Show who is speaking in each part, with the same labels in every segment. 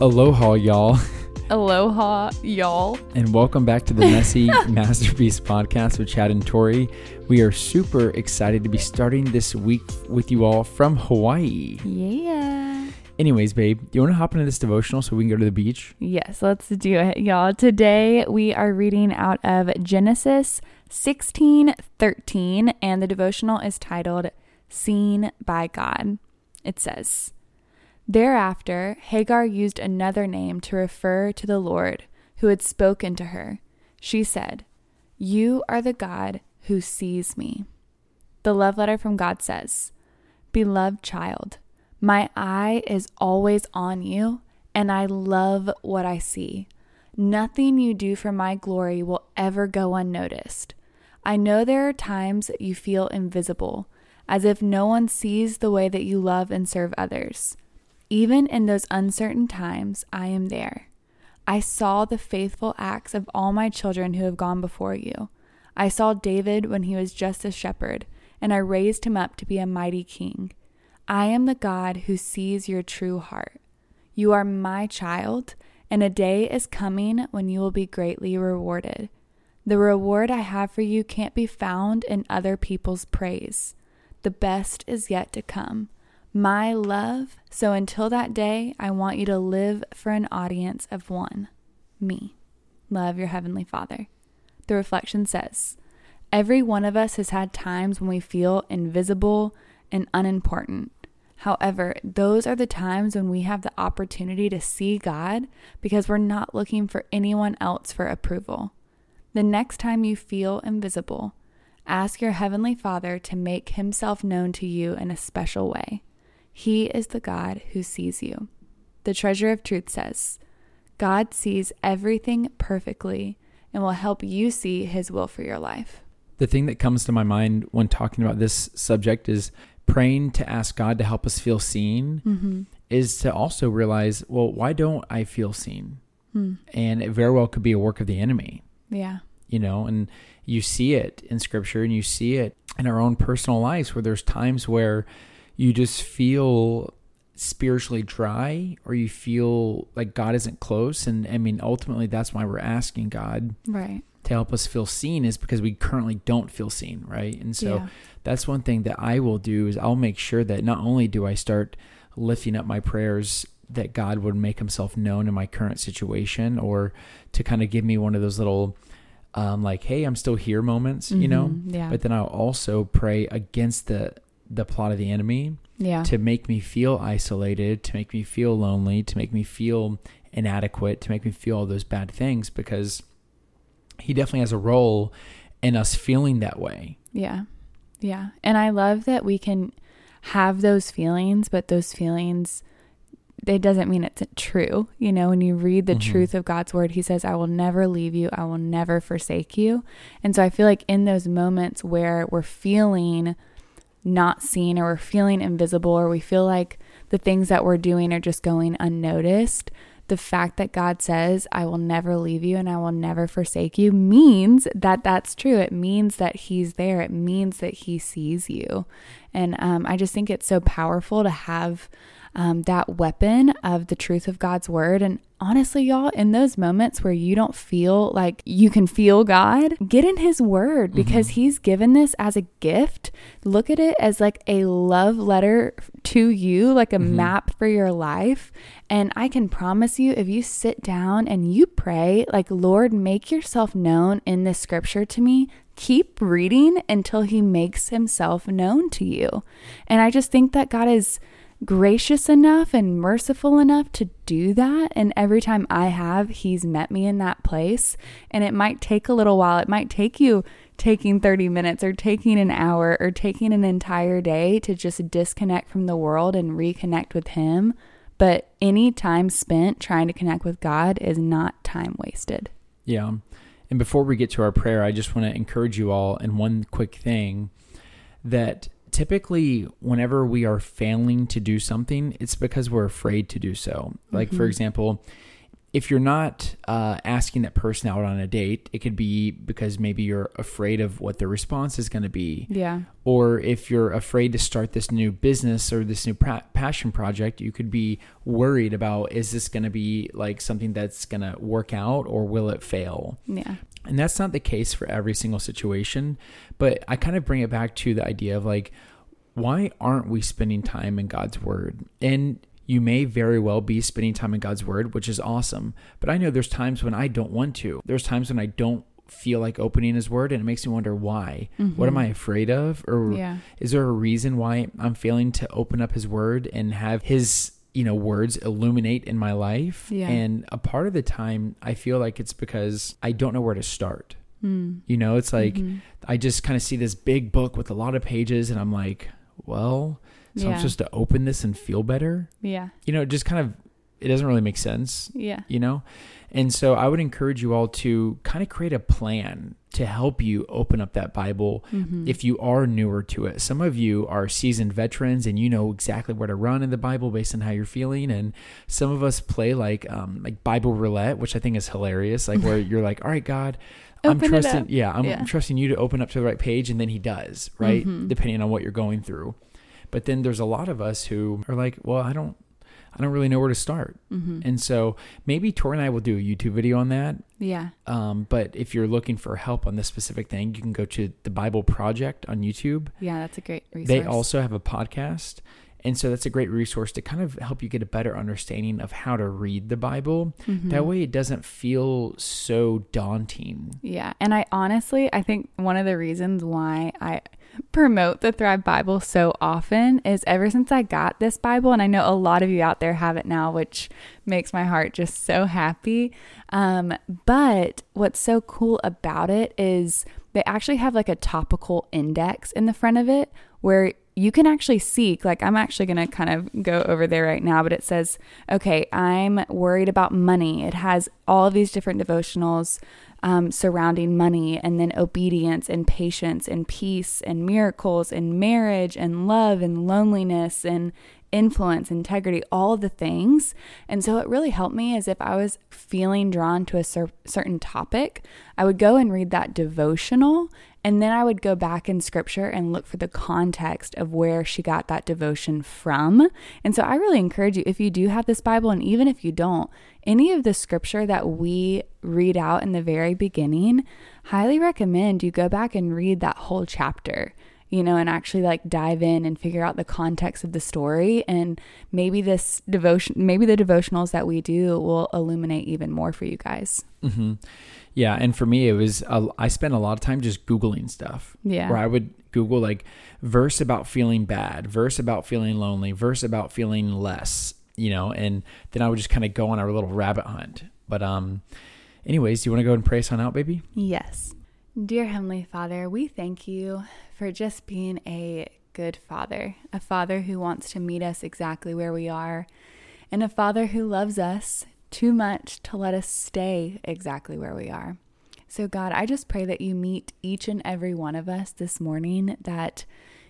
Speaker 1: Aloha, y'all,
Speaker 2: Aloha, y'all.
Speaker 1: and welcome back to the Messy Masterpiece podcast with Chad and Tori. We are super excited to be starting this week with you all from Hawaii.
Speaker 2: Yeah.
Speaker 1: Anyways, babe, do you want to hop into this devotional so we can go to the beach?
Speaker 2: Yes, let's do it, y'all. Today we are reading out of Genesis 16 13, and the devotional is titled Seen by God. It says, Thereafter, Hagar used another name to refer to the Lord who had spoken to her. She said, You are the God who sees me. The love letter from God says, Beloved child, my eye is always on you, and I love what I see. Nothing you do for my glory will ever go unnoticed. I know there are times you feel invisible, as if no one sees the way that you love and serve others. Even in those uncertain times, I am there. I saw the faithful acts of all my children who have gone before you. I saw David when he was just a shepherd, and I raised him up to be a mighty king. I am the God who sees your true heart. You are my child, and a day is coming when you will be greatly rewarded. The reward I have for you can't be found in other people's praise. The best is yet to come. My love, so until that day, I want you to live for an audience of one me. Love your Heavenly Father. The reflection says, Every one of us has had times when we feel invisible and unimportant. However, those are the times when we have the opportunity to see God because we're not looking for anyone else for approval. The next time you feel invisible, ask your Heavenly Father to make Himself known to you in a special way. He is the God who sees you. The Treasure of Truth says, God sees everything perfectly and will help you see His will for your life.
Speaker 1: The thing that comes to my mind when talking about this subject is praying to ask God to help us feel seen,
Speaker 2: Mm-hmm.
Speaker 1: is to also realize, well, why don't I feel seen?
Speaker 2: Hmm.
Speaker 1: And it very well could be a work of the enemy.
Speaker 2: Yeah.
Speaker 1: you know, and you see it in scripture and you see it in our own personal lives where there's times where you just feel spiritually dry or you feel like God isn't close. And I mean, ultimately, that's why we're asking God
Speaker 2: Right.
Speaker 1: to help us feel seen is because we currently don't feel seen, right? And so
Speaker 2: yeah.
Speaker 1: that's one thing that I will do is I'll make sure that not only do I start lifting up my prayers that God would make himself known in my current situation or to kind of give me one of those little um, like hey I'm still here moments you know
Speaker 2: Mhm. Yeah.
Speaker 1: but then I'll also pray against the the plot of the enemy
Speaker 2: yeah.
Speaker 1: to make me feel isolated to make me feel lonely to make me feel inadequate to make me feel all those bad things because he definitely has a role in us feeling that way
Speaker 2: Yeah. Yeah. And I love that we can have those feelings, but those feelings, it doesn't mean it's true. You know, when you read the
Speaker 1: Mhm.
Speaker 2: truth of God's word, He says, I will never leave you, I will never forsake you. And so I feel like in those moments where we're feeling not seen or we're feeling invisible or we feel like the things that we're doing are just going unnoticed, the fact that God says, I will never leave you and I will never forsake you means that that's true. It means that He's there. It means that He sees you. And um, I just think it's so powerful to have um, that weapon of the truth of God's word. And honestly, y'all, in those moments where you don't feel like you can feel God, get in His word because He's given this as a gift. Look at it as like a love letter to you, like a
Speaker 1: Mhm.
Speaker 2: map for your life. And I can promise you, if you sit down and you pray, like, Lord, make yourself known in this scripture to me, keep reading until He makes Himself known to you. And I just think that God is gracious enough and merciful enough to do that. And every time I have, He's met me in that place. And it might take a little while. It might take you taking 30 minutes or taking an hour or taking an entire day to just disconnect from the world and reconnect with Him. But any time spent trying to connect with God is not time wasted.
Speaker 1: Yeah. And before we get to our prayer, I just want to encourage you all in one quick thing that typically whenever we are failing to do something, it's because we're afraid to do so. Like for
Speaker 2: Mhm.
Speaker 1: example, if you're not uh, asking that person out on a date, it could be because maybe you're afraid of what their response is going to be.
Speaker 2: Yeah.
Speaker 1: Or if you're afraid to start this new business or this new pra- passion project, you could be worried about is this going to be like something that's going to work out or will it fail?
Speaker 2: Yeah.
Speaker 1: And that's not the case for every single situation. But I kind of bring it back to the idea of like, why aren't we spending time in God's word? And you may very well be spending time in God's word, which is awesome. But I know there's times when I don't want to. There's times when I don't feel like opening his word and it makes me wonder why.
Speaker 2: Mm-hmm.
Speaker 1: What am I afraid of? Or
Speaker 2: Yeah.
Speaker 1: is there a reason why I'm failing to open up his word and have his you know words illuminate in my life
Speaker 2: Yeah.
Speaker 1: and a part of the time i feel like it's because i don't know where to start
Speaker 2: Mm.
Speaker 1: you know it's like
Speaker 2: Mhm.
Speaker 1: i just kind of see this big book with a lot of pages and i'm like well so i'm supposed to open this and feel better
Speaker 2: Yeah.
Speaker 1: you know it just kind of it doesn't really make sense
Speaker 2: Yeah.
Speaker 1: you know and so i would encourage you all to kind of create a plan to help you open up that bible
Speaker 2: Mhm.
Speaker 1: if you are newer to it some of you are seasoned veterans and you know exactly where to run in the bible based on how you're feeling and some of us play like um like bible roulette which i think is hilarious like where you're like all right god i'm
Speaker 2: Open
Speaker 1: trusting yeah i'm
Speaker 2: Yeah.
Speaker 1: trusting you to open up to the right page and then he does right
Speaker 2: Mhm.
Speaker 1: depending on what you're going through but then there's a lot of us who are like well i don't i don't really know where to start
Speaker 2: Mhm.
Speaker 1: and so maybe Tori and I will do a YouTube video on that.
Speaker 2: yeah.
Speaker 1: Um, but if you're looking for help on this specific thing, you can go to the Bible Project on YouTube.
Speaker 2: Yeah. That's a great resource.
Speaker 1: They also have a podcast. And so that's a great resource to kind of help you get a better understanding of how to read the Bible.
Speaker 2: Mhm.
Speaker 1: That way it doesn't feel so daunting.
Speaker 2: Yeah. And I honestly, I think one of the reasons why I promote the Thrive Bible so often is ever since I got this Bible, and I know a lot of you out there have it now, which makes my heart just so happy. Um, but what's so cool about it is they actually have like a topical index in the front of it where you can actually seek like i'm actually going to kind of go over there right now but it says okay i'm worried about money it has all these different devotionals um, surrounding money and then obedience and patience and peace and miracles and marriage and love and loneliness and influence, integrity, all the things. And so it really helped me as if I was feeling drawn to a cer- certain topic, I would go and read that devotional and then I would go back in scripture and look for the context of where she got that devotion from. And so I really encourage you, if you do have this Bible, and even if you don't, any of the scripture that we read out in the very beginning, highly recommend you go back and read that whole chapter you know, and actually like dive in and figure out the context of the story. And maybe this devotion, maybe the devotionals that we do will illuminate even more for you guys.
Speaker 1: hmm Yeah, and for me, it was uh, I spent a lot of time just googling stuff.
Speaker 2: Yeah.
Speaker 1: where I would Google like verse about feeling bad, verse about feeling lonely, verse about feeling less, you know, and then I would just kind of go on our little rabbit hunt. But um, anyways, do you want to go and pray us on out, baby?
Speaker 2: Yes. Dear Heavenly Father, we thank you for just being a good father, a father who wants to meet us exactly where we are, and a father who loves us too much to let us stay exactly where we are. So, God, I just pray that you meet each and every one of us this morning, that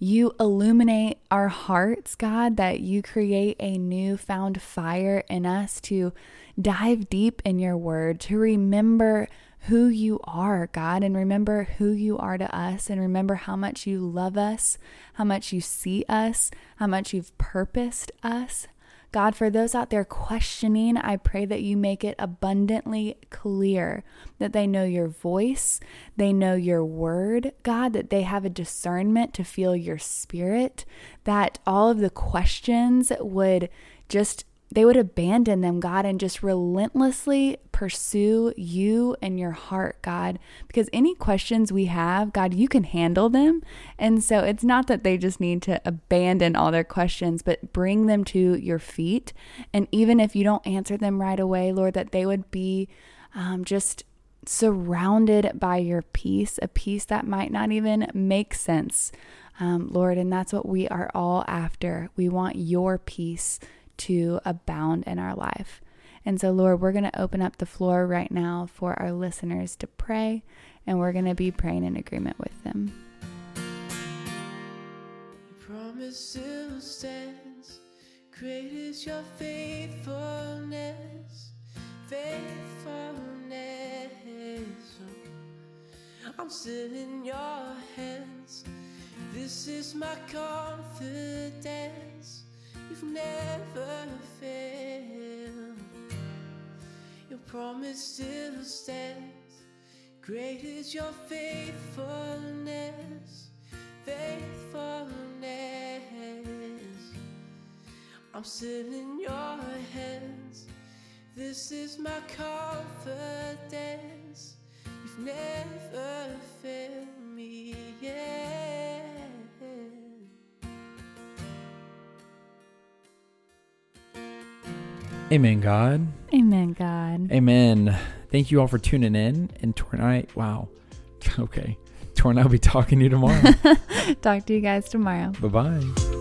Speaker 2: you illuminate our hearts, God, that you create a newfound fire in us to dive deep in your word, to remember who you are, God, and remember who you are to us, and remember how much you love us, how much you see us, how much you've purposed us. God, for those out there questioning, I pray that you make it abundantly clear that they know your voice, they know your word, God, that they have a discernment to feel your spirit, that all of the questions would just they would abandon them, God, and just relentlessly pursue you and your heart, God. Because any questions we have, God, you can handle them. And so it's not that they just need to abandon all their questions, but bring them to your feet. And even if you don't answer them right away, Lord, that they would be um, just surrounded by your peace, a peace that might not even make sense. Um, Lord, and that's what we are all after. We want your peace to abound in our life. And so, Lord, we're going to open up the floor right now for our listeners to pray, and we're going to be praying in agreement with them.
Speaker 3: Great is your faithfulness. faithfulness. I'm still in your hands. This is my confidence. You've never failed. Your promise still stands. Great is your faithfulness. Faithfulness. I'm still in your hands. This is my confidence. You've never failed me yet.
Speaker 1: Amen, God.
Speaker 2: Amen, God.
Speaker 1: Amen. Thank you all for tuning in. And tonight, wow. Okay. Torn, I'll be talking to you tomorrow.
Speaker 2: Talk to you guys tomorrow.
Speaker 1: bye bye.